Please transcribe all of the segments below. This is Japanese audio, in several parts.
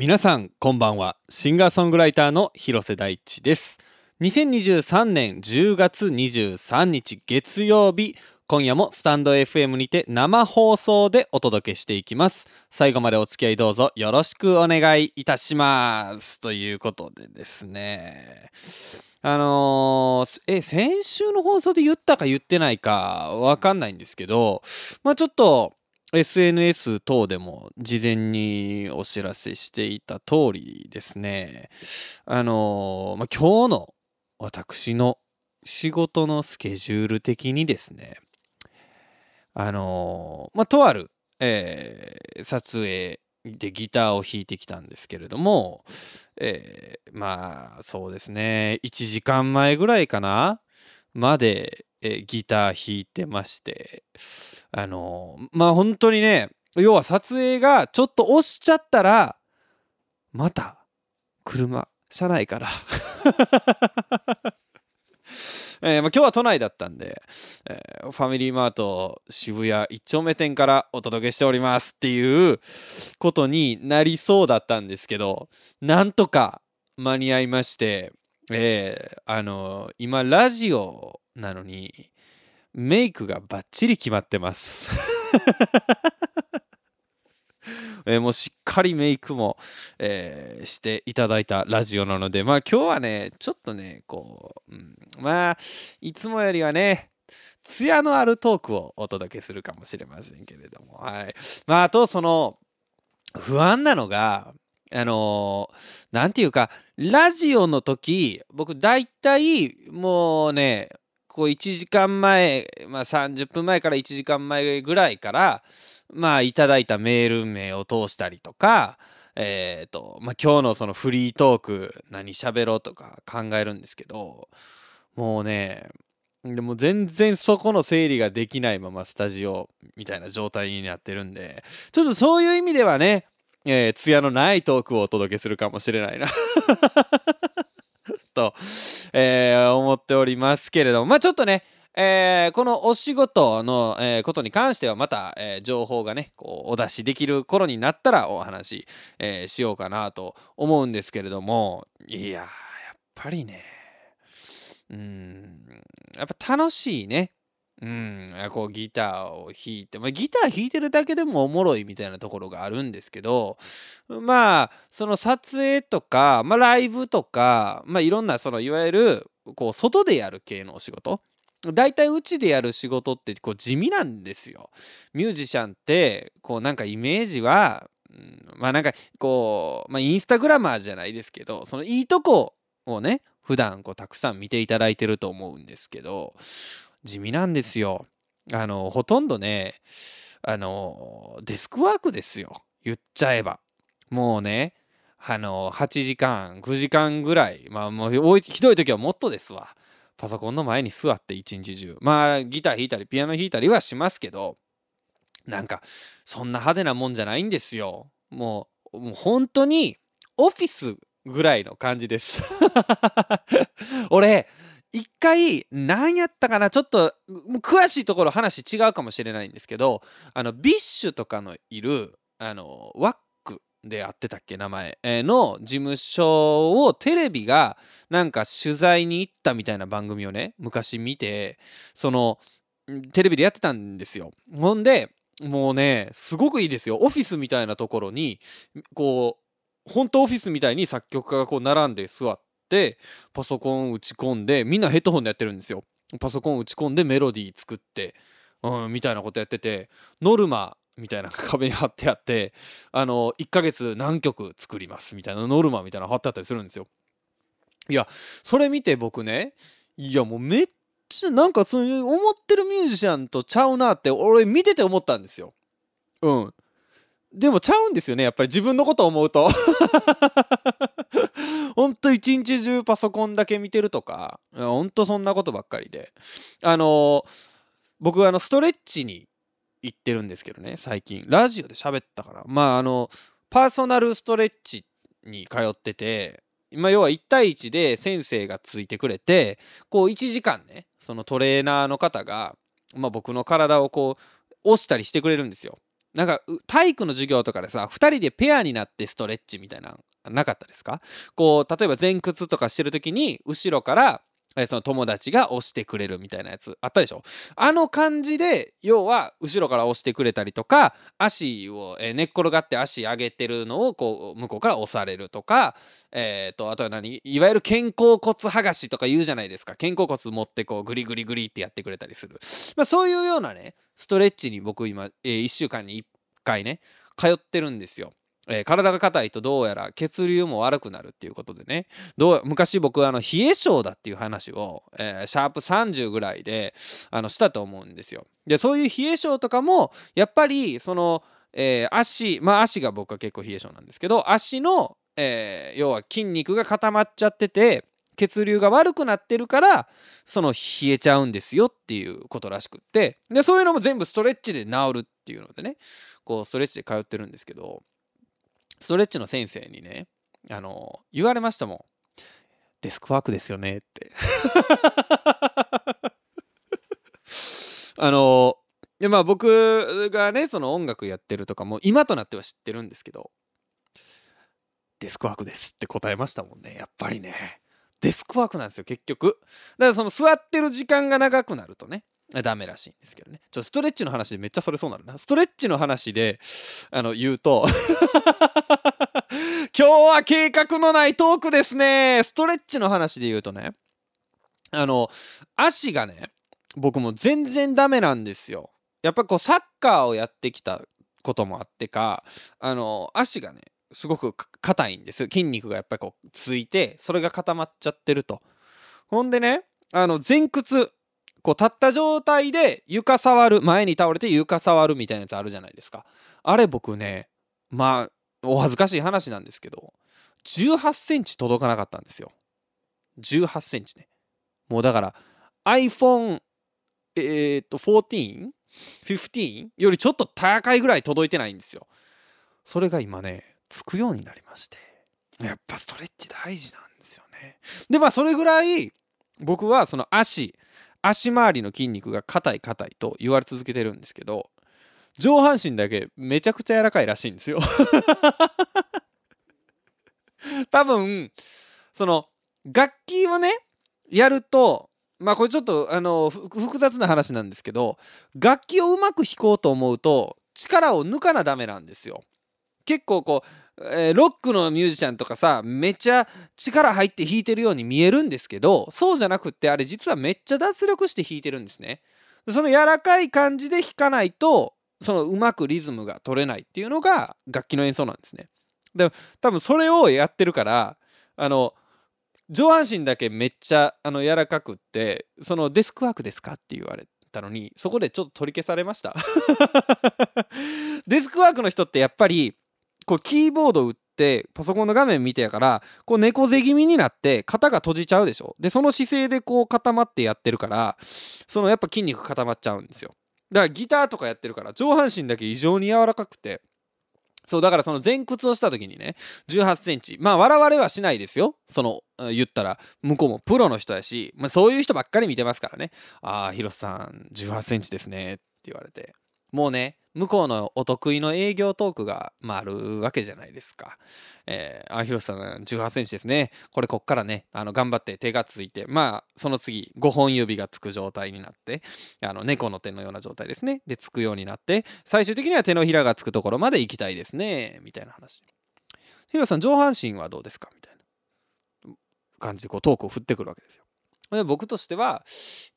皆さんこんばんは。シンガーソングライターの広瀬大地です。2023年10月23日月曜日今夜もスタンド FM にて生放送でお届けしていきます。最後までお付き合いどうぞよろしくお願いいたします。ということでですね。あのー、え先週の放送で言ったか言ってないかわかんないんですけどまあちょっと SNS 等でも事前にお知らせしていた通りですね。あのー、まあ、今日の私の仕事のスケジュール的にですね。あのー、まあ、とある、えー、撮影でギターを弾いてきたんですけれども、え、まあそうですね。1時間前ぐらいかな。まで、えギター弾いてましてあのまあ本当にね要は撮影がちょっと押しちゃったらまた車車内から。えまあ、今日は都内だったんで、え、ファミリーマート渋谷一丁目店からお届けしておりますっていうことになりそうだったんですけどなんとか間に合いまして、えー、あの、今ラジオなのにメイクがバッチリ決まってます。えー、もうしっかりメイクも、えー、していただいたラジオなのでまあ今日はねちょっとねこう、うん、まあいつもよりはね艶のあるトークをお届けするかもしれませんけれどもはい。まああとその不安なのがあの何、て言うかラジオの時僕大体もうねこう1時間前、まあ、30分前から1時間前ぐらいからまあいただいたメール名を通したりとかえっ、ー、とまあ今日のそのフリートーク何喋ろうとか考えるんですけどもうねでも全然そこの整理ができないままスタジオみたいな状態になってるんでちょっとそういう意味ではねえー、艶のないトークをお届けするかもしれないな。と、えー、思っておりますけれども。まあちょっとねえー、このお仕事の、えー、ことに関してはまた、えー、情報がねこうお出しできる頃になったらお話、えしようかなと思うんですけれども。いややっぱりねうんやっぱ楽しいね。うん、こうギターを弾いて、まあ、ギター弾いてるだけでもおもろいみたいなところがあるんですけどまあその撮影とか、まあ、ライブとか、まあ、いろんなそのいわゆるこう外でやる系のお仕事大体うちでやる仕事ってこう地味なんですよ。ミュージシャンってこうなんかイメージは、うん、まあなんかこう、まあ、インスタグラマーじゃないですけどそのいいとこをね普段こうたくさん見ていただいてると思うんですけど地味なんですよ。あのほとんどねあのデスクワークですよ言っちゃえば。もうねあの8時間9時間ぐらいまあもうひどい時はもっとですわ。パソコンの前に座って一日中まあギター弾いたりピアノ弾いたりはしますけどなんかそんな派手なもんじゃないんですよもうもう本当にオフィスぐらいの感じです 俺一回何やったかなちょっと詳しいところ話違うかもしれないんですけどあの BiSH とかのいるあの WACK であってたっけ名前、の事務所をテレビがなんか取材に行ったみたいな番組をね昔見てそのテレビでやってたんですよ。ほんでもうねすごくいいですよ。オフィスみたいなところにこう本当オフィスみたいに作曲家がこう並んで座っててパソコン打ち込んでみんなヘッドホンでやってるんですよパソコン打ち込んでメロディー作って、うん、みたいなことやっててノルマみたいな壁に貼ってあってあの1ヶ月何曲作りますみたいなノルマみたいな貼ってあったりするんですよ。いやそれ見て僕ねいやもうめっちゃなんかそういう思ってるミュージシャンとちゃうなって俺見てて思ったんですよ。うん。でもちゃうんですよねやっぱり自分のこと思うとほんと一日中パソコンだけ見てるとかほんとそんなことばっかりで。あの僕あのストレッチに言ってるんですけどね最近。ラジオで喋ったからまああのパーソナルストレッチに通ってて今要は1対1で先生がついてくれてこう1時間ねそのトレーナーの方が、まあ、僕の体をこう押したりしてくれるんですよ。なんか体育の授業とかでさ2人でペアになってストレッチみたいななかったですか？こう例えば前屈とかしてる時に後ろからその友達が押してくれるみたいなやつあったでしょ？あの感じで要は後ろから押してくれたりとか足を、え寝っ転がって足上げてるのをこう向こうから押されるとか、えーと、あとは何？いわゆる肩甲骨剥がしとか言うじゃないですか。肩甲骨持ってこうグリグリグリってやってくれたりする、まあ、そういうようなねストレッチに僕今、えー、1週間に1回ね通ってるんですよ。えー、体が硬いとどうやら血流も悪くなるっていうことでねどう昔僕あの冷え性だっていう話を、えー、シャープ30ぐらいであのしたと思うんですよ。でそういう冷え性とかもやっぱりその、えー、足まあ足が僕は結構冷え性なんですけど足の、え要は筋肉が固まっちゃってて血流が悪くなってるからその冷えちゃうんですよっていうことらしくってでそういうのも全部ストレッチで治るっていうのでねこうストレッチで通ってるんですけどストレッチの先生にねあの言われましたもん。デスクワークですよねって。あのいやまあ僕がねその音楽やってるとかも今となっては知ってるんですけどデスクワークですって答えましたもんねやっぱりね。デスクワークなんですよ結局。だからその座ってる時間が長くなるとねダメらしいんですけどね。ちょストレッチの話でめっちゃそれそうなるな。ストレッチの話であの言うと 今日は計画のないトークですね。ストレッチの話で言うとね、あの、足がね、僕も全然ダメなんですよ。やっぱこうサッカーをやってきたこともあってか、あの、足がね、すごく硬いんです筋肉がやっぱりこうついてそれが固まっちゃってるとほんでねあの前屈こう立った状態で床触る前に倒れて床触るみたいなやつあるじゃないですか。あれ僕ねまあお恥ずかしい話なんですけど18センチ届かなかったんですよ。18センチね。もうだから iPhone えー、っと 14?15 よりちょっと高いぐらい届いてないんですよ。それが今ねつくようになりましてやっぱストレッチ大事なんですよね。でまあそれぐらい僕はその足足回りの筋肉が硬い硬いと言われ続けてるんですけど上半身だけめちゃくちゃ柔らかいらしいんですよ 多分その楽器をねやるとまあこれちょっとあの複雑な話なんですけど楽器をうまく弾こうと思うと力を抜かなダメなんですよ。結構こうえー、ロックのミュージシャンとかさめっちゃ力入って弾いてるように見えるんですけどそうじゃなくってあれ実はめっちゃ脱力して弾いてるんですね。その柔らかい感じで弾かないとそのうまくリズムが取れないっていうのが楽器の演奏なんですね。で多分それをやってるからあの上半身だけめっちゃあの柔らかくってそのデスクワークですかって言われたのにそこでちょっと取り消されました デスクワークの人ってやっぱりこうキーボード打ってパソコンの画面見てやからこう猫背気味になって肩が閉じちゃうでしょ。でその姿勢でこう固まってやってるからそのやっぱ筋肉固まっちゃうんですよ。だからギターとかやってるから上半身だけ異常に柔らかくて。そうだからその前屈をした時にね18センチ。まあ笑われはしないですよ。その言ったら。向こうもプロの人やし、まあ、そういう人ばっかり見てますからね。ああ広瀬さん18センチですねって言われて。もうね向こうのお得意の営業トークが、まあ、あるわけじゃないですか。えー、あ、広瀬さん18センチですね。これこっからね、あの頑張って手がついて、まあ、その次、5本指がつく状態になって、あの猫の手のような状態ですね。で、つくようになって、最終的には手のひらがつくところまで行きたいですね。みたいな話。広瀬さん、上半身はどうですか？みたいな感じでこうトークを振ってくるわけですよ。で僕としては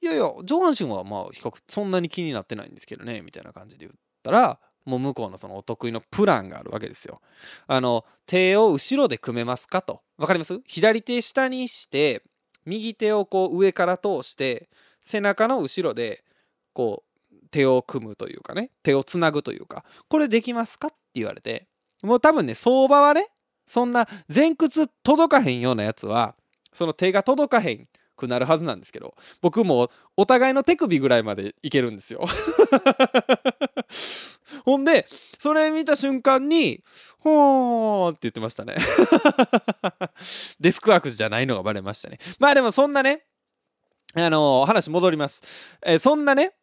いやいや上半身はまあ比較そんなに気になってないんですけどねみたいな感じで言ったらもう向こうのそのお得意のプランがあるわけですよ。あの手を後ろで組めますかと。わかります？左手下にして右手をこう上から通して背中の後ろでこう手を組むというかね手をつなぐというかこれできますかって言われてもう多分ね相場はねそんな前屈届かへんようなやつはその手が届かへんくなるはずなんですけど僕もお互いの手首ぐらいまでいけるんですよ。ほんでそれ見た瞬間に「ほー」って言ってましたね。デスクワークじゃないのがバレましたね。まあでもそんなねあのー、話戻ります、えー、そんなね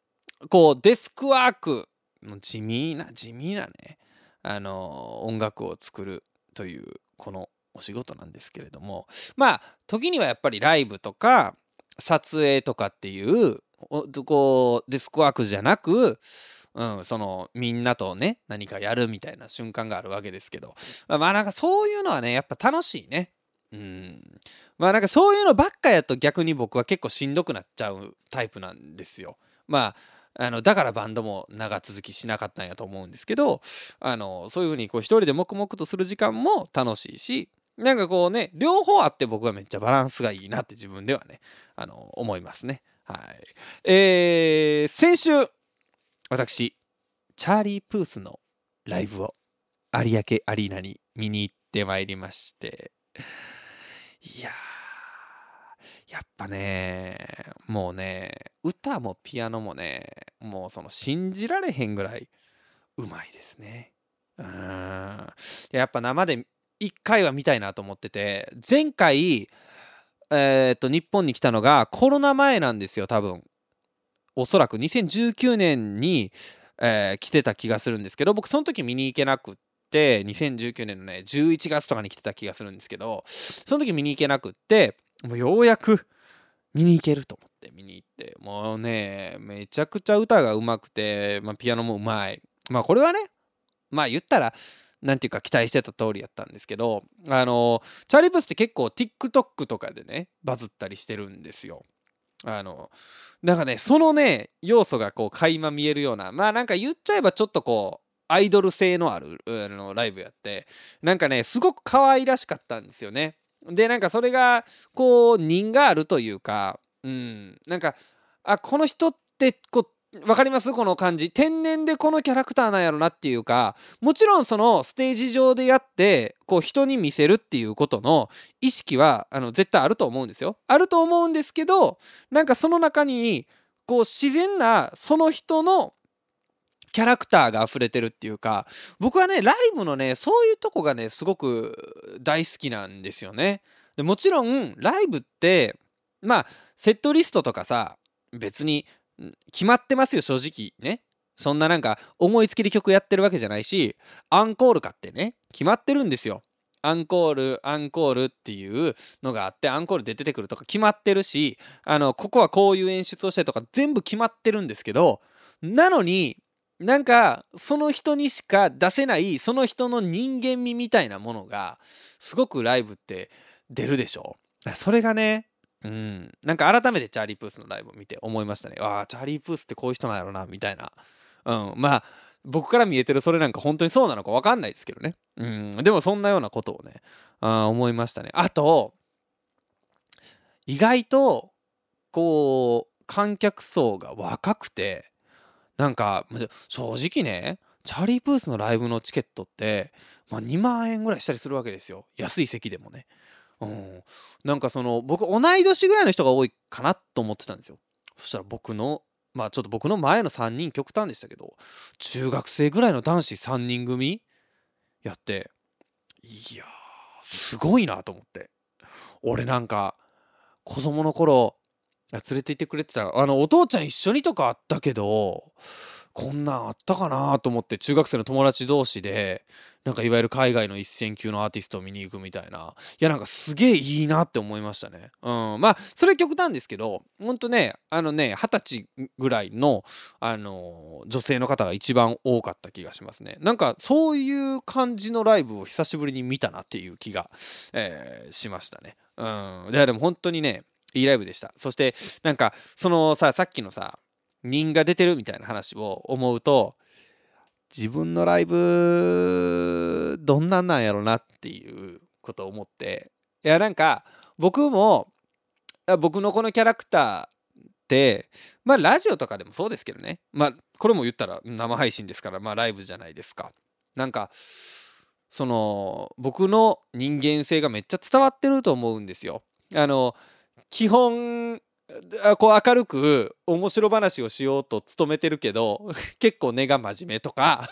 こうデスクワークの地味な地味なねあの音楽を作るというこのお仕事なんですけれどもまあ時にはやっぱりライブとか撮影とかっていうこうデスクワークじゃなく、うん、そのみんなとね何かやるみたいな瞬間があるわけですけどまあなんかそういうのはねやっぱ楽しいね。うんまあなんかそういうのばっかやと逆に僕は結構しんどくなっちゃうタイプなんですよ。まああのだからバンドも長続きしなかったんやと思うんですけどあのそういう風にこう一人で黙々とする時間も楽しいしなんかこうね両方あって僕はめっちゃバランスがいいなって自分ではねあの思いますね。はい。えー、先週私チャーリー・プースのライブを有明アリーナに見に行ってまいりましていややっぱねもうね歌もピアノもねもうその信じられへんぐらいうまいですね。うん。やっぱ生で1回は見たいなと思ってて前回えー、っと日本に来たのがコロナ前なんですよ多分。おそらく2019年に、えー、来てた気がするんですけど僕その時見に行けなくって2019年のね11月とかに来てた気がするんですけどその時見に行けなくってもうようやく見に行けると思って見に行って。もうねめちゃくちゃ歌がうまくて、まあ、ピアノもうまい。まあこれはねまあ言ったらなんていうか期待してた通りやったんですけどあのチャーリー・プスって結構 TikTok とかでねバズったりしてるんですよ。あのなんかねそのね要素がこう垣間見えるようなまあなんか言っちゃえばちょっとこうアイドル性のあるあのライブやってなんかねすごく可愛らしかったんですよね。でなんかそれがこう人があるというかうんなんかあこの人ってこう分かります？この感じ天然でこのキャラクターなんやろなっていうかもちろんそのステージ上でやってこう人に見せるっていうことの意識はあの絶対あると思うんですよ。あると思うんですけどなんかその中にこう自然なその人のキャラクターが溢れてるっていうか僕はねライブのねそういうとこがねすごく大好きなんですよね。でもちろんライブってまあセットリストとかさ別に決まってますよ正直。ね。そんななんか思いつきで曲やってるわけじゃないしアンコールかってね決まってるんですよ。アンコールアンコールっていうのがあってアンコールで出てくるとか決まってるしあのここはこういう演出をしてとか全部決まってるんですけどなのになんかその人にしか出せないその人の人間味みたいなものがすごくライブって出るでしょ。それがねうん、なんか改めてチャーリー・プースのライブを見て思いましたね。ああ、チャーリー・プースってこういう人なんやろな、みたいな。うん、まあ、僕から見えてるそれなんか本当にそうなのか分かんないですけどね。うん、でもそんなようなことをね、あ思いましたね。あと、意外と、こう、観客層が若くて、なんか、正直ね、チャーリー・プースのライブのチケットって、まあ、2万円ぐらいしたりするわけですよ。安い席でもね。うん、なんかその僕同い年ぐらいの人が多いかなと思ってたんですよ。そしたら僕のまあちょっと僕の前の3人極端でしたけど中学生ぐらいの男子3人組やっていやすごいなと思って。俺なんか子供の頃連れて行ってくれてたあのお父ちゃん一緒にとかあったけどこんなんあったかなと思って中学生の友達同士でなんかいわゆる海外の一線級のアーティストを見に行くみたいな。いやなんかすげえいいなって思いましたね。うん。まあそれ極端ですけどほんとねあのね二十歳ぐらいのあの女性の方が一番多かった気がしますね。なんかそういう感じのライブを久しぶりに見たなっていう気が、えー、しましたね。うん。でも本当にねいいライブでした。そしてなんかそのささっきのさ人が出てるみたいな話を思うと自分のライブどんなんなんやろなっていうことを思って。いやなんか僕も僕のこのキャラクターってまあラジオとかでもそうですけどね。まあこれも言ったら生配信ですからまあライブじゃないですか。なんかその僕の人間性がめっちゃ伝わってると思うんですよ。あの基本こう明るく面白話をしようと努めてるけど 結構根が真面目とか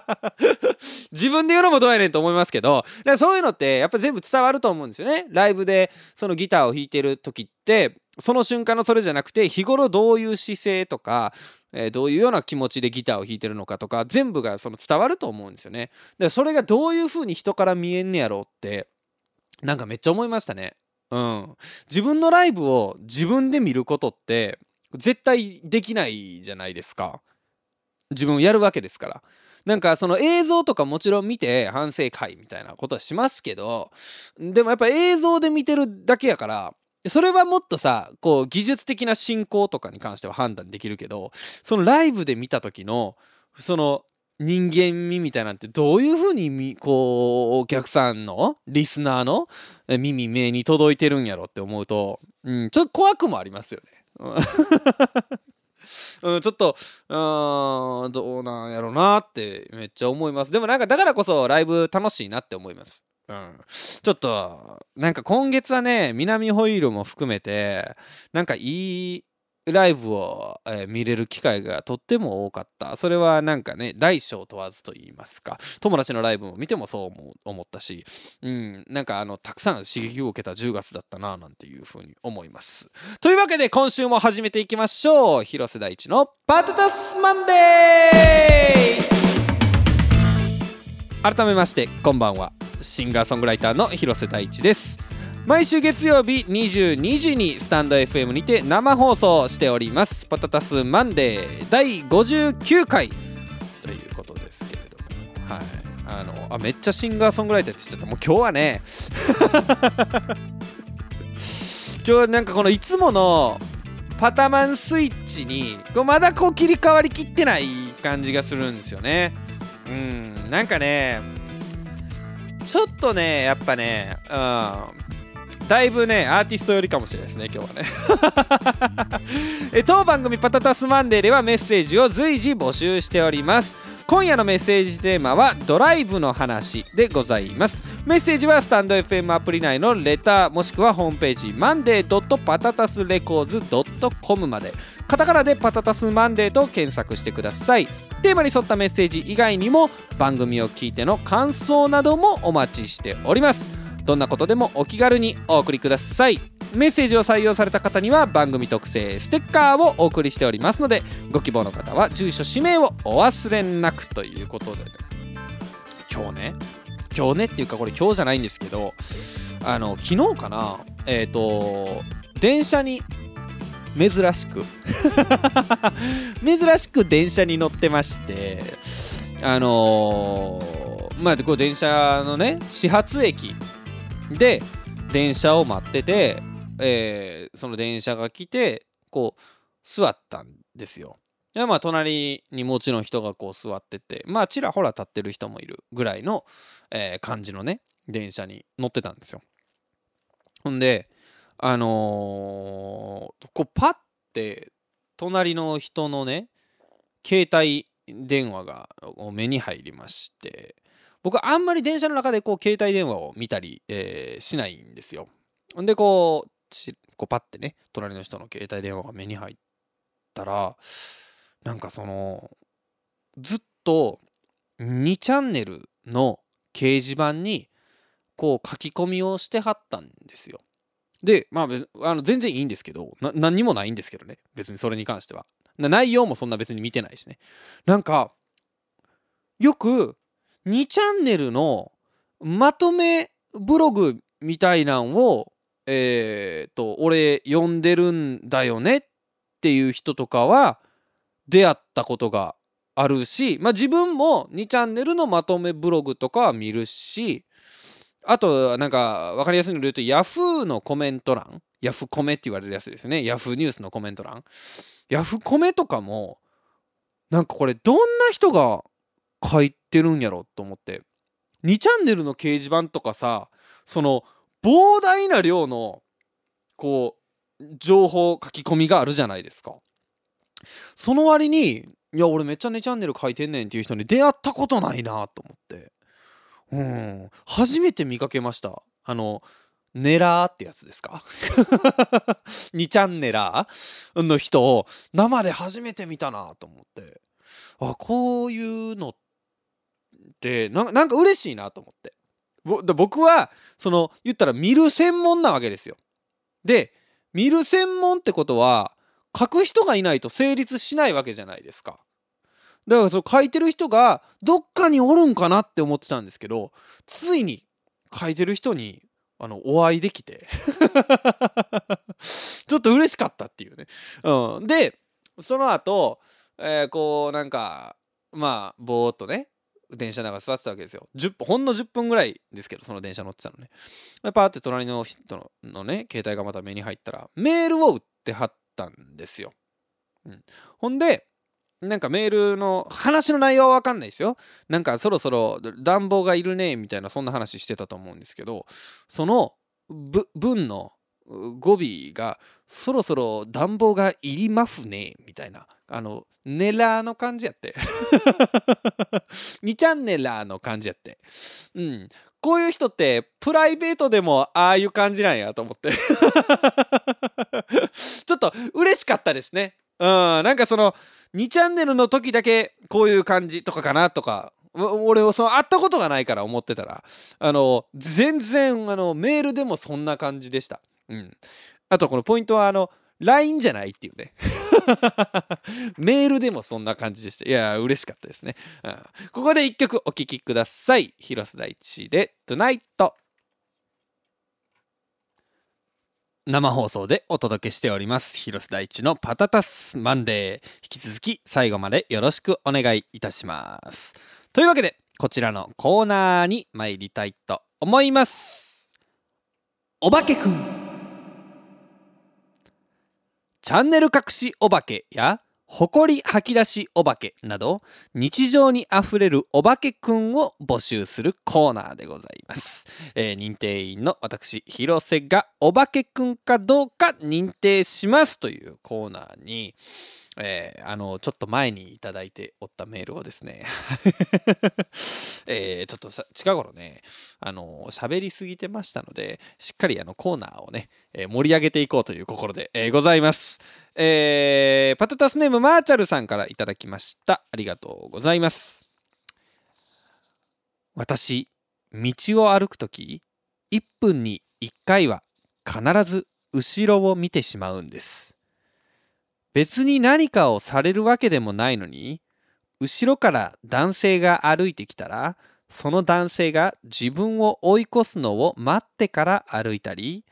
自分で言うのもどうやねんと思いますけどだからそういうのってやっぱ全部伝わると思うんですよねライブでそのギターを弾いてる時ってその瞬間のそれじゃなくて日頃どういう姿勢とか、えー、どういうような気持ちでギターを弾いてるのかとか全部がその伝わると思うんですよね。でそれがどういう風に人から見えんねやろうってなんかめっちゃ思いましたね。うん、自分のライブを自分で見ることって絶対できないじゃないですか。自分やるわけですから。なんかその映像とかもちろん見て反省会みたいなことはしますけどでもやっぱ映像で見てるだけやからそれはもっとさこう技術的な進行とかに関しては判断できるけどそのライブで見た時のその人間味みたいなんてどういうふうにこうお客さんのリスナーの耳目に届いてるんやろって思うと、うん、ちょっと怖くもありますよね。うん、ちょっとうんどうなんやろなってめっちゃ思います。でもなんかだからこそライブ楽しいなって思います。うん、ちょっとなんか今月はね南ホイールも含めてなんかいいライブを、えー、見れる機会がとっても多かった。それはなんかね大小問わずと言いますか。友達のライブも見てもそう思ったし、うん、なんかあのたくさん刺激を受けた10月だったななんていうふうに思います。というわけで今週も始めていきましょう。広瀬大地のパタタスマンデー。改めましてこんばんは。シンガーソングライターの広瀬大地です。毎週月曜日22時にスタンド FM にて生放送しております。パタタスマンデー第59回。ということですけれども。はい。あのあめっちゃシンガーソングライターって言っちゃった。もう今日はね。今日はなんかこのいつものパタマンスイッチにこうまだこう切り替わりきってない感じがするんですよね。うん。なんかねちょっとねやっぱねうん。だいぶねアーティスト寄りかもしれないですね今日はね。え当番組「パタタスマンデー」ではメッセージを随時募集しております。今夜のメッセージテーマはドライブの話でございます。メッセージはスタンド FM アプリ内のレターもしくはホームページマンデーパタタスレコーズ .com まで。カタカナでパタタスマンデーと検索してください。テーマに沿ったメッセージ以外にも番組を聞いての感想などもお待ちしております。どんなことでもお気軽にお送りください。メッセージを採用された方には番組特製ステッカーをお送りしておりますのでご希望の方は住所氏名をお忘れなくということで、ね、今日ね。今日ねっていうかこれ今日じゃないんですけどあの昨日かなえっ、ー、と電車に珍しく 珍しく電車に乗ってましてあのー、まあこう電車のね始発駅で電車を待ってて、えー、その電車が来てこう座ったんですよ。でまあ隣にもちろん人がこう座っててまあちらほら立ってる人もいるぐらいの、えー、感じのね電車に乗ってたんですよ。ほんであのー、こうパッて隣の人のね携帯電話が目に入りまして僕あんまり電車の中でこう携帯電話を見たり、えー、しないんですよ。ほんでこうこうパッてね隣の人の携帯電話が目に入ったらなんかそのずっと2チャンネルの掲示板にこう書き込みをしてはったんですよ。でまああの全然いいんですけど何にもないんですけどね別にそれに関しては。内容もそんな別に見てないしね。なんかよく2チャンネルのまとめブログみたいなんをえー、と俺読んでるんだよねっていう人とかは出会ったことがあるし、まあ、自分も2チャンネルのまとめブログとかは見るしあとなんか分かりやすいので言うと Yahoo のコメント欄 Yahoo コメって言われるやつですね。Yahoo ニュースのコメント欄。Yahoo コメとかもなんかこれどんな人が書いてるんやろと思って。2チャンネルの掲示板とかさその膨大な量のこう情報書き込みがあるじゃないですか。その割にいや俺めっちゃ2チャンネル書いてんねんっていう人に出会ったことないなと思って。うん。初めて見かけました。あのネラーってやつですか？2チャンネラーの人を生で初めて見たなと思って。あこういうのっってなんか嬉しいなと思って僕はその言ったら見る専門なわけですよで見る専門ってことは書く人がいないと成立しないわけじゃないですか。だからその書いてる人がどっかにおるんかなって思ってたんですけどついに書いてる人にあのお会いできて ちょっと嬉しかったっていうね。うん、でその後、えー、こうなんかまあぼーっとね電車の中座ってたわけですよ。10ほんの10分ぐらいですけどその電車乗ってたのね。パーって隣の人ののね携帯がまた目に入ったらメールを打ってはったんですよ、うん、ほんでなんかメールの話の内容は分かんないですよ。なんかそろそろ暖房がいるねみたいなそんな話してたと思うんですけどその文の語尾がそろそろ暖房がいりますねみたいな。あのネラーの感じやって。2チャンネラーの感じやって。うん。こういう人ってプライベートでもああいう感じなんやと思って。ちょっと嬉しかったですね。うん。なんかその2チャンネルの時だけこういう感じとかかなとか俺その会ったことがないから思ってたらあの全然あのメールでもそんな感じでした。うん、あとこのポイントはあの LINE じゃないっていうね。メールでもそんな感じでした。いや嬉しかったですね、うん、ここで1曲お聴きください。広瀬大地で「Tonight」生放送でお届けしております。広瀬大地のパタタスマンデー。引き続き最後までよろしくお願いいたします。というわけでこちらのコーナーに参りたいと思います。お化けくん。チャンネル隠しお化けや誇り吐き出しお化けなど日常にあふれるお化けくんを募集するコーナーでございます、えー、認定員の私広瀬がお化けくんかどうか認定しますというコーナーにえー、あのちょっと前に頂いておったメールをですね。えー、ちょっと近頃ねあの喋りすぎてましたのでしっかりあのコーナーをね、えー、盛り上げていこうという心で、えー、ございます、えー、パタタスネームマーチャルさんからいただきました。ありがとうございます。私道を歩く時1分に1回は必ず後ろを見てしまうんです。別に何かをされるわけでもないのに後ろから男性が歩いてきたらその男性が自分を追い越すのを待ってから歩いたり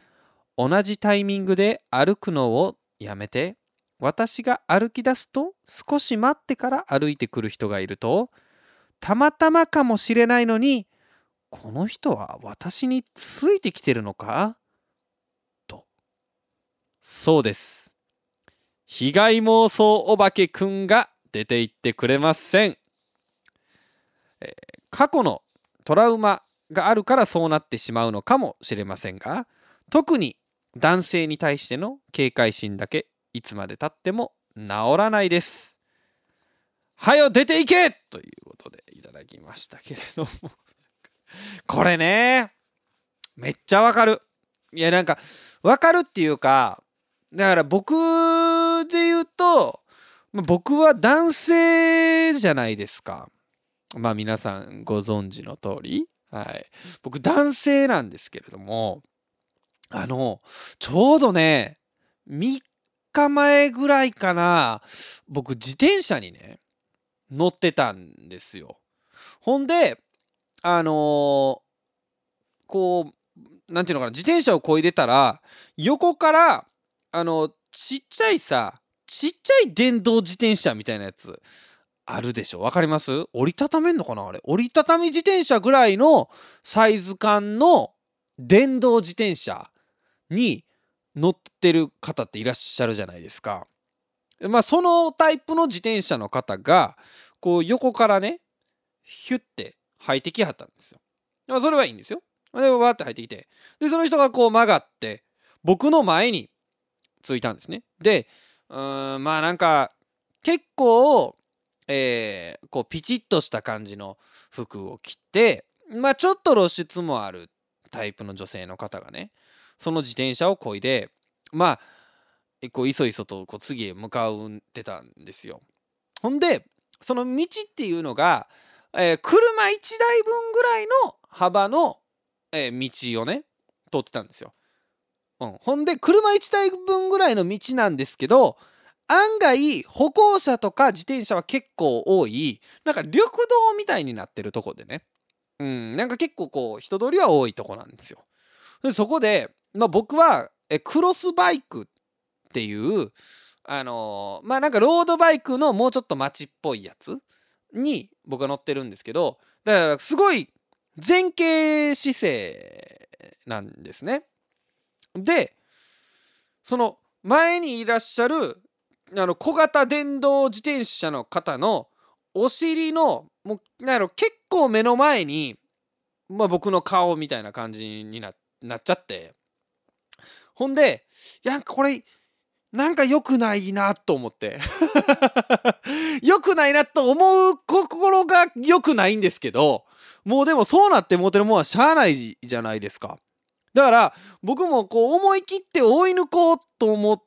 同じタイミングで歩くのをやめて私が歩き出すと少し待ってから歩いてくる人がいるとたまたまかもしれないのにこの人は私についてきてるのか？と。そうです。被害妄想お化けくんが出ていってくれません、えー、過去のトラウマがあるからそうなってしまうのかもしれませんが特に男性に対しての警戒心だけいつまでたっても治らないです。はよ出ていけということでいただきましたけれども。これねめっちゃわかる。いやなんかわかるっていうかだから僕で言うと僕は男性じゃないですか。まあ皆さんご存知の通り。はい。僕男性なんですけれどもあのちょうどね3日前ぐらいかな僕自転車にね乗ってたんですよ。ほんであのー、こう何て言うのかな自転車をこいでたら横からあのちっちゃいさちっちゃい電動自転車みたいなやつあるでしょ？わかります？折りたためんのかなあれ折りたたみ自転車ぐらいのサイズ感の電動自転車に乗ってる方っていらっしゃるじゃないですか。まあそのタイプの自転車の方がこう横からねヒュッて入ってきはったんですよ。まあそれはいいんですよ。でわーって入ってきてでその人がこう曲がって僕の前についたんですね。でうんまあなんか結構、えー、こうピチッとした感じの服を着てまあちょっと露出もあるタイプの女性の方がねその自転車をこいでまあこういそいそとこう次へ向かうってたんですよ。ほんでその道っていうのが、えー、車1台分ぐらいの幅の、えー、道をね通ってたんですよ。うん、ほんで車1台分ぐらいの道なんですけど案外歩行者とか自転車は結構多いなんか緑道みたいになってるとこでねうんなんか結構こう人通りは多いとこなんですよ。でそこで、まあ、僕はえクロスバイクっていうあのー、まあなんかロードバイクのもうちょっと街っぽいやつに僕は乗ってるんですけどだからすごい前傾姿勢なんですね。でその前にいらっしゃるあの小型電動自転車の方のお尻のもうなんやろ結構目の前に、まあ、僕の顔みたいな感じになっちゃって。ほんでいやこれなんか良くないなと思って。良くないなと思う心が良くないんですけどもうでもそうなってモテるもんはしゃあないじゃないですか。だから僕もこう思い切って追い抜こうと思っ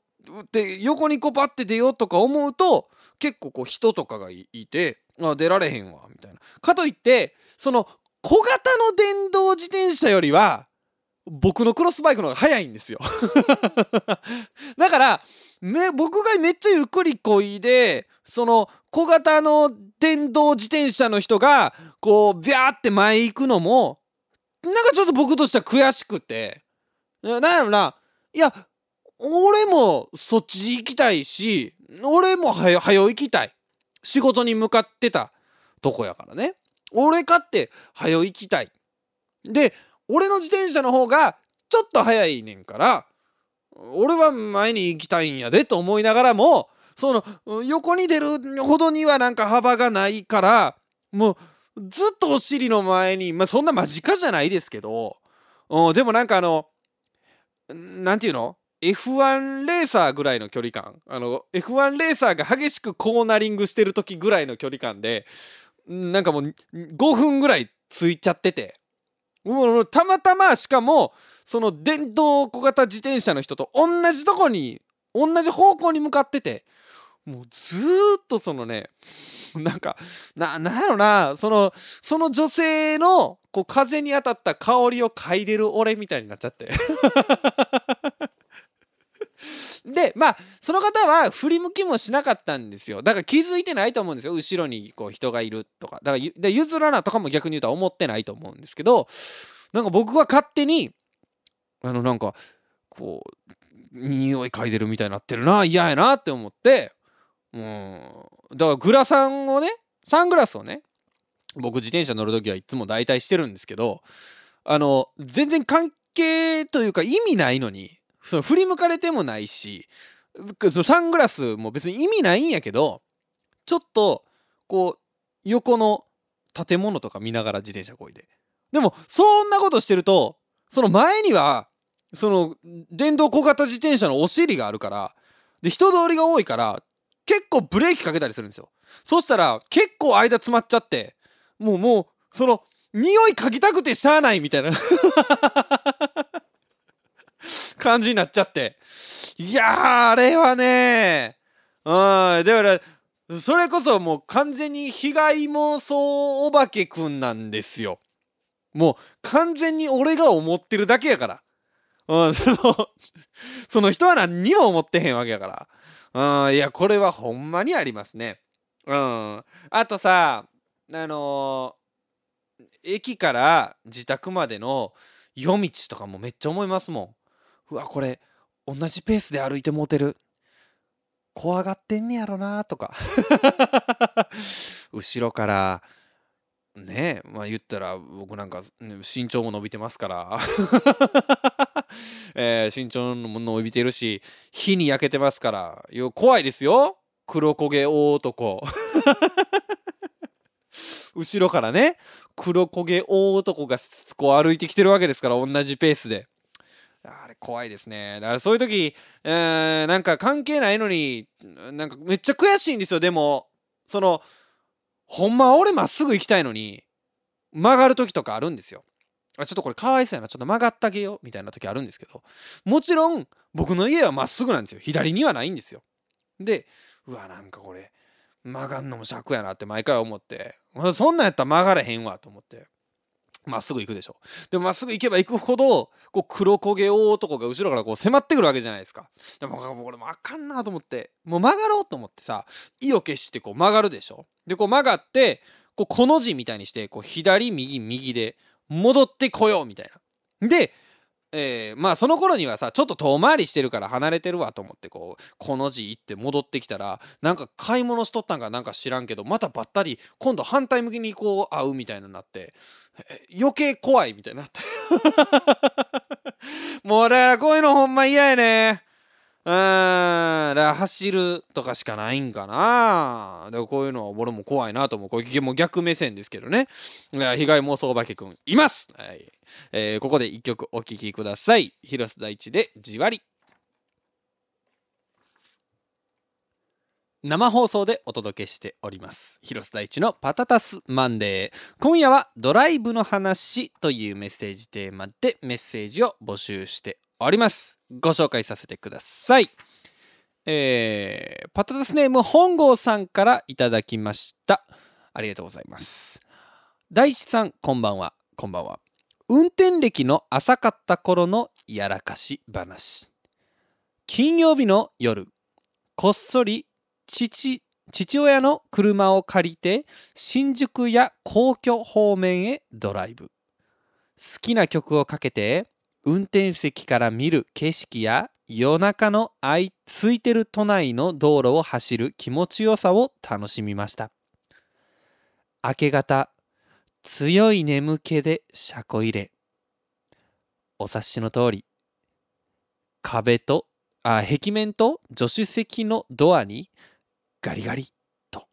て横にこうパッて出ようとか思うと結構こう人とかがいてあ出られへんわみたいな。かといってその小型の電動自転車よりは僕のクロスバイクの方が速いんですよ だからめ僕がめっちゃゆっくりこいでその小型の電動自転車の人がこうビャーって前行くのもなんかちょっと僕としては悔しくて。なんやろな。いや俺もそっち行きたいし俺もはよはよ行きたい。仕事に向かってたとこやからね。俺かってはよ行きたい。で俺の自転車の方がちょっと早いねんから俺は前に行きたいんやでと思いながらもその横に出るほどにはなんか幅がないからもうずっとお尻の前にまあそんな間近じゃないですけど、うん、でもなんかあの何て言うの？F1 レーサーぐらいの距離感。あの F1 レーサーが激しくコーナリングしてる時ぐらいの距離感でなんかもう5分ぐらいついちゃってて。もうたまたましかもその電動小型自転車の人と同じとこに同じ方向に向かっててもうずっとそのね なんかななんやろなそのその女性のこう風に当たった香りを嗅いでる俺みたいになっちゃって。でまあその方は振り向きもしなかったんですよ。だから気づいてないと思うんですよ。後ろにこう人がいるとか。だから譲らなとかも逆に言うとは思ってないと思うんですけどなんか僕は勝手にあのなんかこう匂い嗅いでるみたいになってるな嫌やなって思ってうんだからグラサンをねサングラスをね僕自転車乗る時はいつも大体してるんですけどあの全然関係というか意味ないのにその振り向かれてもないしそのサングラスも別に意味ないんやけどちょっとこう横の建物とか見ながら自転車こいで。でもそんなことしてるとその前にはその電動小型自転車のお尻があるからで人通りが多いから結構ブレーキかけたりするんですよ。そしたら結構間詰まっちゃってもうもうその匂い嗅ぎたくてしゃあないみたいな。感じになっちゃって。いやあれはね。うんだからそれこそもう完全に被害妄想お化けくんなんですよ。もう完全に俺が思ってるだけやから。うんそのその人は何にも思ってへんわけやから。んいやこれはほんまにありますね。うん。あとさあのー、駅から自宅までの夜道とかもめっちゃ思いますもん。うわこれ同じペースで歩いてもうてる。怖がってんねやろなとか。後ろからねまあ言ったら僕なんか、身長も伸びてますから。えー、身長のも伸びてるし火に焼けてますから怖いですよ。黒焦げ大男。後ろからね黒焦げ大男がこう歩いてきてるわけですから同じペースで。あれ怖いですね。だからそういう時、えー、なんか関係ないのになんかめっちゃ悔しいんですよ。でもそのほんま俺まっすぐ行きたいのに曲がる時とかあるんですよ。あちょっとこれかわいそうやな。ちょっと曲がってあげようみたいな時あるんですけど。もちろん僕の家はまっすぐなんですよ。左にはないんですよ。でうわなんかこれ曲がんのも尺やなって毎回思って。そんなんやったら曲がれへんわと思って。まっすぐ行くでしょ。でもまっすぐ行けば行くほどこう黒焦げ男が後ろからこう迫ってくるわけじゃないですか。でもこれもあかんなと思って。もう曲がろうと思ってさ意を決してこう曲がるでしょ。でこう曲がってこうこの字みたいにしてこう左右右で戻ってこようみたいな。でえー、まあその頃にはさちょっと遠回りしてるから離れてるわと思ってこうこの字行って戻ってきたらなんか買い物しとったんかなんか知らんけどまたばったり今度反対向きにこう会うみたいになって余計怖いみたいになって。もうだからこういうのほんま嫌やね。うん。走るとかしかないんかな。でもこういうのは俺も怖いなと思う。これもう逆目線ですけどね。被害妄想お化けくんいます、はい。えー、ここで一曲お聴きください。広瀬大地でじわり。生放送でお届けしております。広瀬大地のパタタスマンデー。今夜はドライブの話というメッセージテーマでメッセージを募集しております。ご紹介させてください。えー、パタタスネーム本郷さんからいただきました。ありがとうございます。大地さんこんばんは。こんばんは。運転歴の浅かった頃のやらかし話。金曜日の夜こっそり父父親の車を借りて新宿や皇居方面へドライブ。好きな曲をかけて運転席から見る景色や夜中の空いてる都内の道路を走る気持ちよさを楽しみました。明け方強い眠気で車庫入れ。お察しの通り壁とあ壁面と助手席のドアにガリガリと。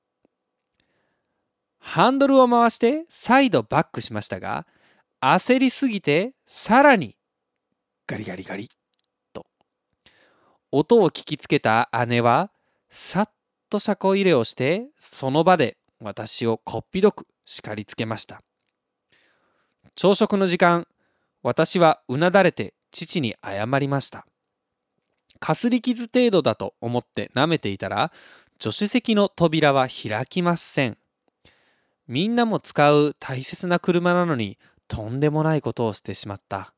ハンドルを回して再度バックしましたが焦りすぎてさらにガリガリガリと。音を聞きつけた姉はさっと車庫入れをしてその場で私をこっぴどく叱りつけました。朝食の時間私はうなだれて父に謝りました。かすり傷程度だと思って舐めていたら助手席の扉は開きません。みんなも使う大切な車なのにとんでもないことをしてしまった。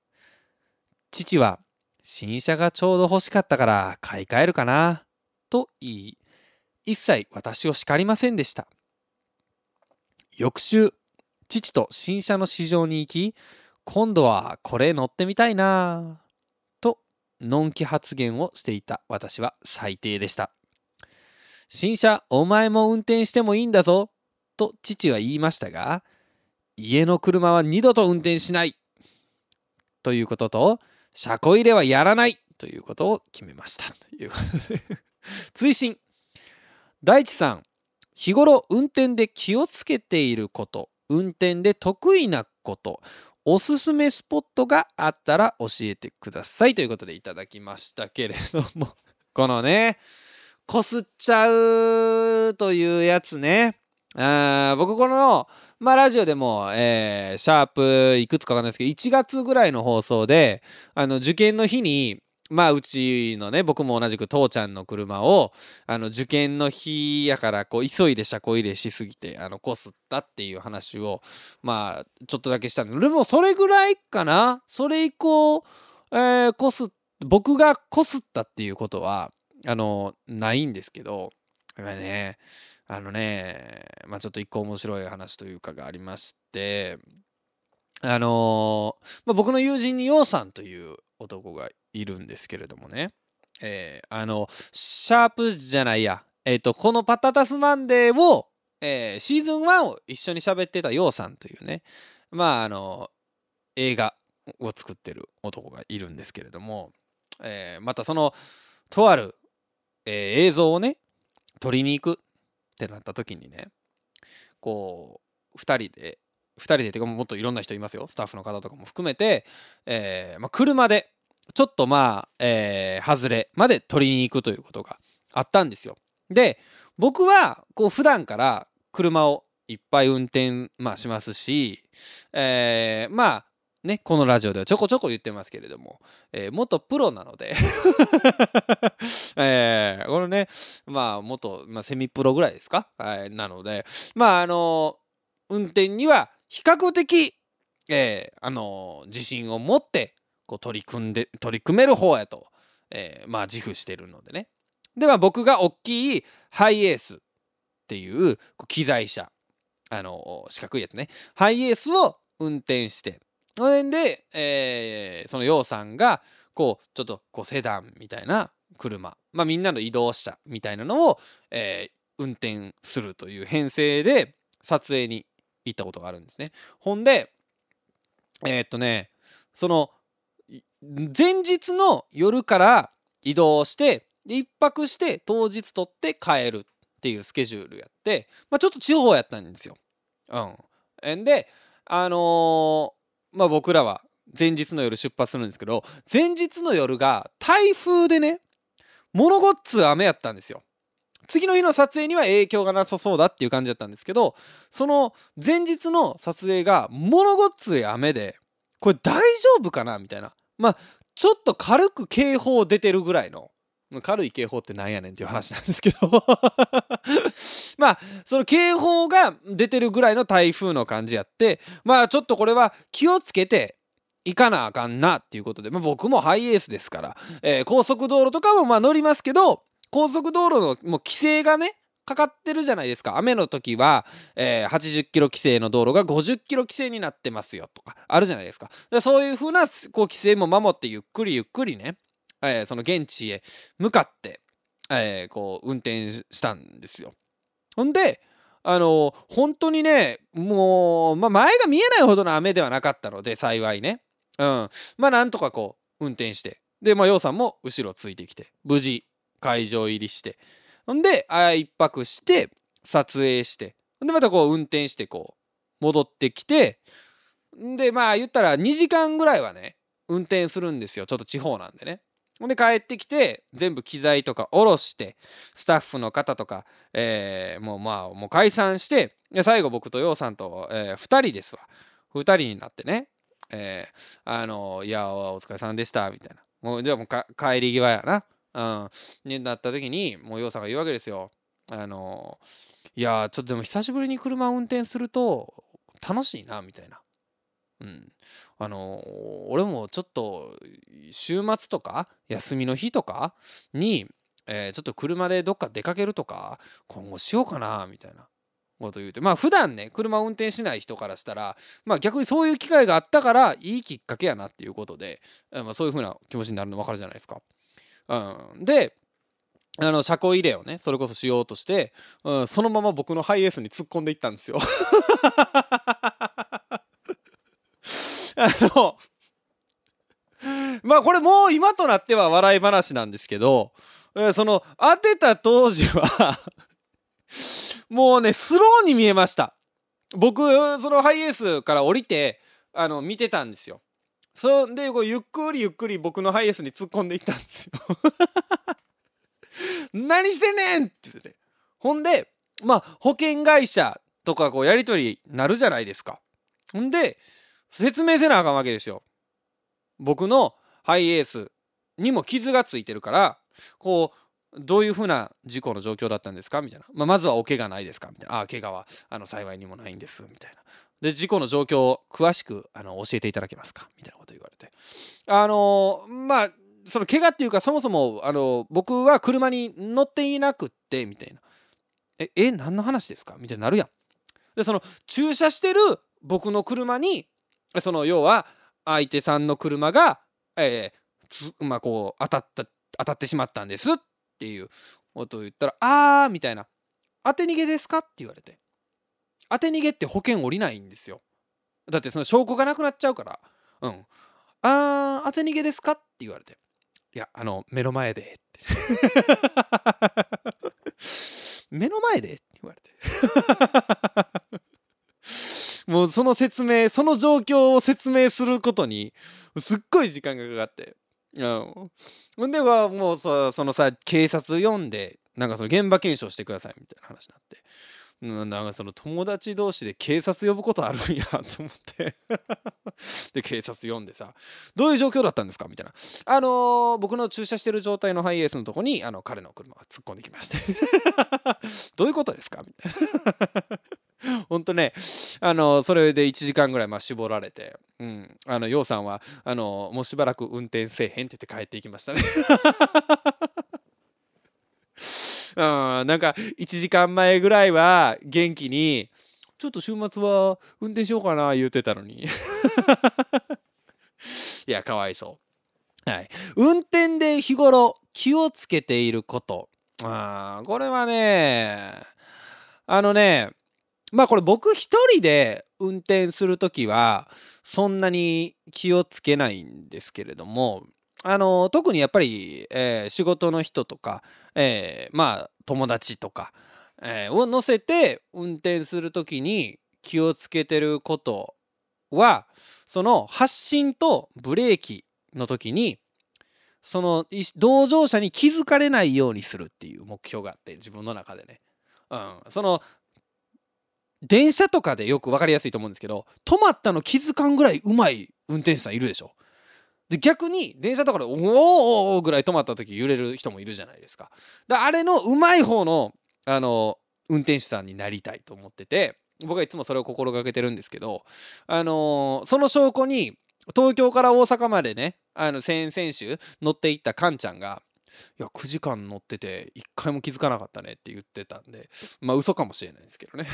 父は新車がちょうど欲しかったから買い替えるかなと言い一切私を叱りませんでした。翌週父と新車の市場に行き今度はこれ乗ってみたいなとのんき発言をしていた私は最低でした。新車お前も運転してもいいんだぞと父は言いましたが家の車は二度と運転しないということと車庫入れはやらない。ということを決めました。ということで。追伸。大地さん。日頃運転で気をつけていること。運転で得意なこと。おすすめスポットがあったら教えてください。ということでいただきましたけれども。このねこすっちゃうというやつね。僕このまあラジオでも、えー、シャープいくつかわかんないですけど1月ぐらいの放送であの受験の日にまあうちのね僕も同じく父ちゃんの車をあの受験の日やからこう急いで車庫入れしすぎてあのこすったっていう話をまあちょっとだけしたんででもそれぐらいかな？それ以降、えー、こす僕がこすったっていうことはあのないんですけどやっぱねあのね、まあ、ちょっと一個面白い話というかがありまして、あのー、まあ、僕の友人にヨウさんという男がいるんですけれどもね、えー、あの、シャープじゃないや、えっ、ー、と、このパタタスマンデーを、えー、シーズン1を一緒に喋ってたヨウさんというね、まあ、あの、映画を作ってる男がいるんですけれども、えー、またその、とある、えー、映像をね、撮りに行く。ってなった時にねこう2人で2人でてかもっといろんな人いますよスタッフの方とかも含めて、えーまあ、車でちょっとまあ、えー、外れまで取りに行くということがあったんですよ。で僕はこう普段から車をいっぱい運転、まあ、しますし、えー、まあね、このラジオではちょこちょこ言ってますけれども、えー、元プロなので えー、このね、まあ、元、まあ、セミプロぐらいですか、はい、なので、まあ、あの運転には比較的、えー、あの自信を持ってこう取り組んで取り組める方やと、えー、まあ自負してるのでね。では僕が大きいハイエースっていう機材車あの四角いやつね。ハイエースを運転してそれで、えー、その楊さんがこうちょっとこうセダンみたいな車まあみんなの移動車みたいなのを、えー、運転するという編成で撮影に行ったことがあるんですね。ほんでえー、っとねその前日の夜から移動して1泊して当日取って帰るっていうスケジュールやって、まあ、ちょっと地方やったんですよ。うん。であの、まあ僕らは前日の夜出発するんですけど前日の夜が台風でね物ごっつ雨やったんですよ。次の日の撮影には影響がなさそうだっていう感じだったんですけどその前日の撮影が物ごっつい雨でこれ大丈夫かなみたいなまあちょっと軽く警報出てるぐらいの軽い警報ってなんやねんっていう話なんですけど。まあその警報が出てるぐらいの台風の感じやってまあちょっとこれは気をつけて行かなあかんなっていうことで、まあ、僕もハイエースですから、えー、高速道路とかもまあ乗りますけど高速道路のもう規制がねかかってるじゃないですか。雨の時は、えー、80キロ規制の道路が50キロ規制になってますよとかあるじゃないですか。でそういう風なこう規制も守ってゆっくりゆっくりね、えー、その現地へ向かって、えー、こう運転したんですよ。ほんであの本当にねもう、まあ、前が見えないほどの雨ではなかったので幸いね。うん。まあなんとかこう運転して。でまあ楊さんも後ろついてきて無事会場入りして。ほんであ一泊して撮影して。でまたこう運転してこう戻ってきて。でまあ言ったら2時間ぐらいはね運転するんですよ。ちょっと地方なんでね。で帰ってきて全部機材とか下ろしてスタッフの方とか、えー、もうまあもう解散して最後僕と楊さんと、えー、2人ですわ。2人になってね、えー、あのいやお疲れさんでしたみたいな。もうじゃあもう帰り際やな。うん、になった時にもう洋さんが言うわけですよ。あのいやちょっとでも久しぶりに車運転すると楽しいなみたいな。あの俺もちょっと週末とか休みの日とかに、えー、ちょっと車でどっか出かけるとか今後しようかなみたいなこと言うてまあ普段ね車運転しない人からしたらまあ逆にそういう機会があったからいいきっかけやなっていうことで、まあ、そういう風な気持ちになるの分かるじゃないですか。うん、であの車庫入れをねそれこそしようとして、うん、そのまま僕のハイエースに突っ込んでいったんですよ。あのまあこれもう今となっては笑い話なんですけどその当てた当時は もうねスローに見えました。僕そのハイエースから降りてあの見てたんですよ。そんでこうゆっくりゆっくり僕のハイエースに突っ込んでいったんですよ。何してんねんって言って。ほんでまあ保険会社とかこうやり取りなるじゃないですか。ほんで説明せなあかんわけですよ。僕のハイエースにも傷がついてるからこうどういうふうな事故の状況だったんですか？みたいな、まあ、まずはお怪我ないですか？みたいな。ああ怪我はあの幸いにもないんです。みたいな。で事故の状況を詳しくあの教えていただけますか？みたいなこと言われて。あのー、まあその怪我っていうかそもそもあの僕は車に乗っていなくってみたいな。ええ何の話ですか？みたいになるやん。でその駐車してる僕の車にその要は相手さんの車が、えー、まあこう当たった当たってしまったんですっていうことを言ったら「あー」みたいな「当て逃げですか?」って言われて。当て逃げって保険下りないんですよ。だってその証拠がなくなっちゃうから。うん。あー当て逃げですかって言われて。いやあの目の前で。って。目の前で。って言われて。もうその説明その状況を説明することにすっごい時間がかかって。うん。ではもうそのさ警察呼んでなんかその現場検証してくださいみたいな話になって、なんかその友達同士で警察呼ぶことあるんやと思って。で警察呼んでさどういう状況だったんですか？みたいな。あのー、僕の駐車してる状態のハイエースのとこにあの彼の車が突っ込んできまして。どういうことですか？みたいな。ほんとねあのそれで1時間ぐらいまあ絞られてうん。あのようさんはあのもうしばらく運転せえへんって言って帰っていきましたね。うん。なんか1時間前ぐらいは元気にちょっと週末は運転しようかな言うてたのに。いやかわいそう。はい。運転で日頃気をつけていること。ああこれはねあのねまあこれ僕一人で運転する時はそんなに気をつけないんですけれどもあの特にやっぱり、えー、仕事の人とか、えー、まあ友達とか、えー、を乗せて運転する時に気をつけてることはその発進とブレーキの時にその同乗者に気づかれないようにするっていう目標があって自分の中でね。うん、その電車とかでよく分かりやすいと思うんですけど止まったの気づかんぐらいうまい運転手さんいるでしょ。で逆に電車とかで「おおおぐらい止まった時揺れる人もいるじゃないですか。だあれのうまい方のあの運転手さんになりたいと思ってて僕はいつもそれを心がけてるんですけどあのー、その証拠に東京から大阪までねあの先々週乗っていったカンちゃんがいや9時間乗ってて1回も気づかなかったねって言ってたんでまあ嘘かもしれないですけどね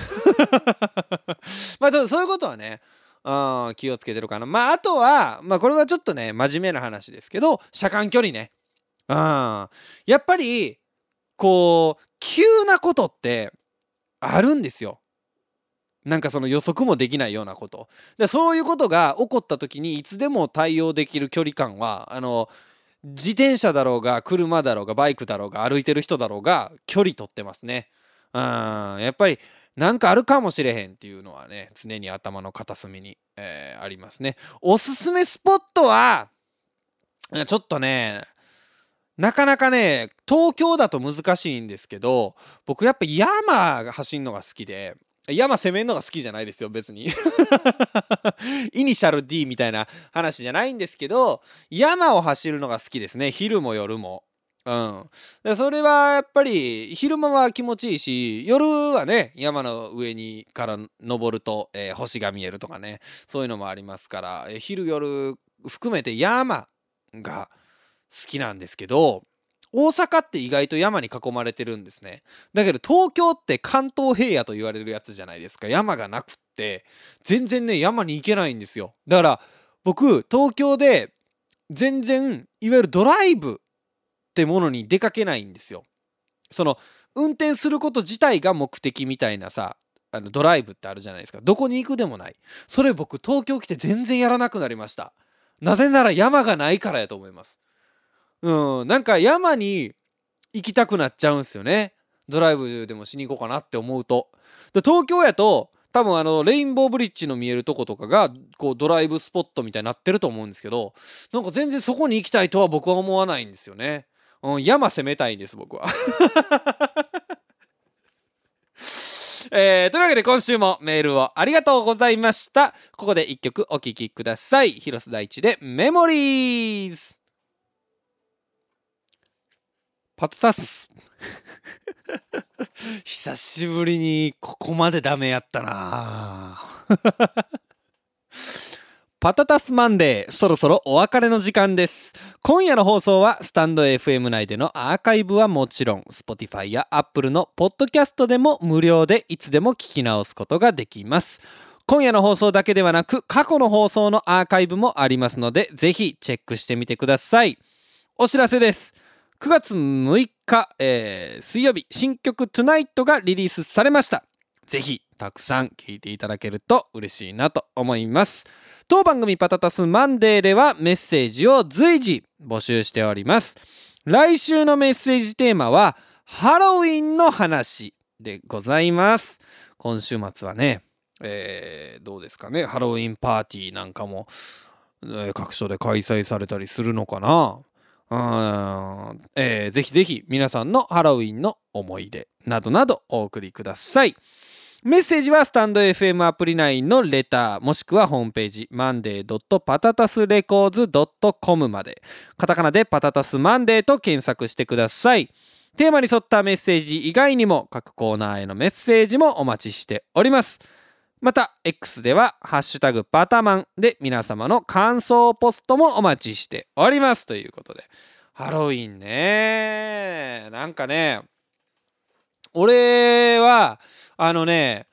まあちょっとそういうことはねうん、気をつけてるかな。まあ、あとは、まあ、これはちょっとね、真面目な話ですけど、車間距離ね。うん。やっぱり、こう、急なことってあるんですよ。なんかその予測もできないようなこと。でそういうことが起こった時にいつでも対応できる距離感は、あの、自転車だろうが、車だろうが、バイクだろうが、歩いてる人だろうが、距離取ってますね。うん。やっぱり、なんかあるかもしれへんっていうのはね常に頭の片隅に、えー、ありますねおすすめスポットはちょっとねなかなかね東京だと難しいんですけど僕やっぱ山が走るのが好きで山攻めんのが好きじゃないですよ別に。イニシャル D みたいな話じゃないんですけど山を走るのが好きですね。昼も夜も。うん、でそれはやっぱり昼間は気持ちいいし夜はね山の上にから登ると、えー、星が見えるとかね。そういうのもありますから、えー、昼夜含めて山が好きなんですけど大阪って意外と山に囲まれてるんですね。だけど東京って関東平野と言われるやつじゃないですか。山がなくって全然ね山に行けないんですよ。だから僕東京で全然いわゆるドライブってものに出かけないんですよ。その運転すること自体が目的みたいなさあのドライブってあるじゃないですか。どこに行くでもない。それ僕東京来て全然やらなくなりました。なぜなら山がないからやと思います。うん。なんか山に行きたくなっちゃうんすよね。ドライブでもしに行こうかなって思うと。で東京やと多分あのレインボーブリッジの見えるとことかがこうドライブスポットみたいになってると思うんですけどなんか全然そこに行きたいとは僕は思わないんですよね。うん、山攻めたいんです僕は。えー、というわけで今週もメールをありがとうございました。ここで一曲お聴きください。広瀬大地でメモリーズ。パトタス。久しぶりにここまでダメやったな。パタタスマンデーそろそろお別れの時間です。今夜の放送はスタンド FM 内でのアーカイブはもちろん Spotify や Apple のポッドキャストでも無料でいつでも聞き直すことができます。今夜の放送だけではなく過去の放送のアーカイブもありますのでぜひチェックしてみてください。お知らせです9月6日、えー、水曜日新曲 Tonight がリリースされました。ぜひたくさん聴いていただけると嬉しいなと思います。当番組パタタスマンデーではメッセージを随時募集しております。来週のメッセージテーマはハロウィンの話でございます。今週末はね、えー、どうですかね。ハロウィンパーティーなんかも、えー、各所で開催されたりするのかな。えー、ぜひぜひ皆さんのハロウィンの思い出などなどお送りください。メッセージはスタンド FM アプリ内のレターもしくはホームページ monday.patatasrecords.com まで。カタカナでパタタスマンデーと検索してください。テーマに沿ったメッセージ以外にも各コーナーへのメッセージもお待ちしております。また X では「ハッシュタグパタマン」で皆様の感想ポストもお待ちしておりますということで。ハロウィンね。なんかね俺はあのね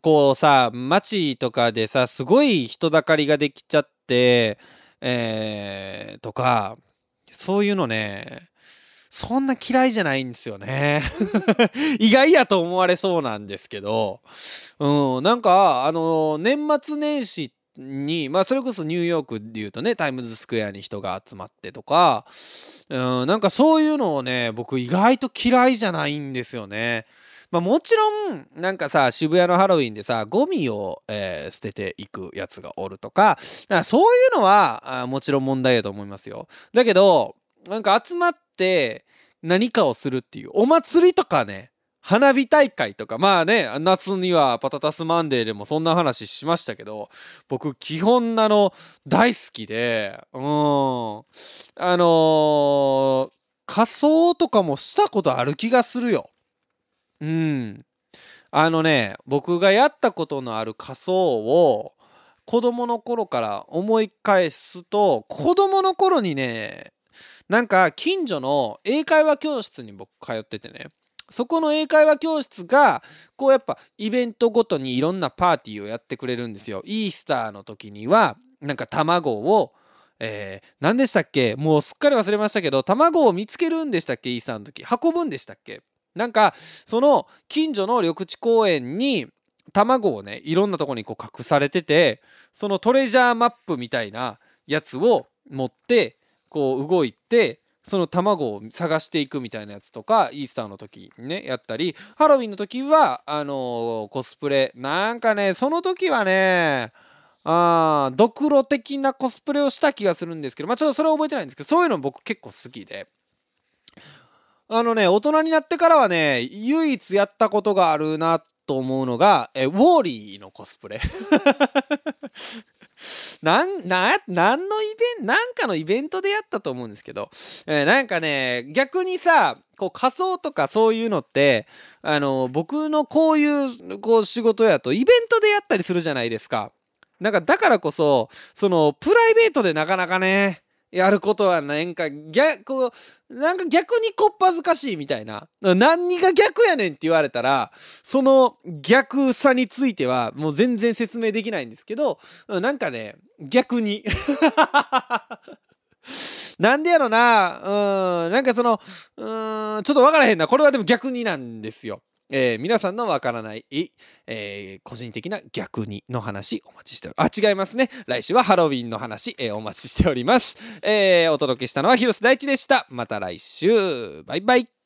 こうさ街とかでさすごい人だかりができちゃってえー、とかそういうのねそんな嫌いじゃないんですよね 意外やと思われそうなんですけど、うん、なんかあの年末年始にまあそれこそニューヨークでいうとねタイムズスクエアに人が集まってとか、うん、なんかそういうのをね僕意外と嫌いじゃないんですよね。まあ、もちろんなんかさ渋谷のハロウィンでさゴミを、えー、捨てていくやつがおるとかかそういうのはあもちろん問題だと思いますよ。だけどなんか集まって何かをするっていうお祭りとかね花火大会とかまあね夏にはパタタスマンデーでもそんな話しましたけど僕基本なの大好きでうんあのー、仮装とかもしたことある気がするよ。うん。あのね、僕がやったことのある仮装を子供の頃から思い返すと、子供の頃にね、なんか近所の英会話教室に僕通っててね、そこの英会話教室が、こうやっぱイベントごとにいろんなパーティーをやってくれるんですよ。イースターの時には、なんか卵を、えー、何でしたっけ？もうすっかり忘れましたけど、卵を見つけるんでしたっけ？イースターの時。運ぶんでしたっけ？なんかその近所の緑地公園に卵をねいろんなとこにこう隠されててそのトレジャーマップみたいなやつを持ってこう動いてその卵を探していくみたいなやつとかイースターの時にねやったりハロウィンの時はあのー、コスプレなんかねその時はねあドクロ的なコスプレをした気がするんですけどまあちょっとそれは覚えてないんですけどそういうの僕結構好きであのね、大人になってからはね、唯一やったことがあるなと思うのが、え、ウォーリーのコスプレ。なん、な、なんのイベント、なんかのイベントでやったと思うんですけど、えー、なんかね、逆にさ、こう仮装とかそういうのって、あの、僕のこういうこう仕事やとイベントでやったりするじゃないですか。なんかだからこそ、そのプライベートでなかなかね、やることはなんか逆こうなんか逆にこっぱずかしいみたいな。何が逆やねんって言われたらその逆さについてはもう全然説明できないんですけどなんかね逆に。なんでやろな。うんなんかそのうんちょっと分からへんな。これはでも逆になんですよ。えー、皆さんのわからない、えー、個人的な逆にの話お待ちしております。あ、違いますね。来週はハロウィンの話、えー、お待ちしております。えお届けしたのは広瀬大地でした。また来週。バイバイ。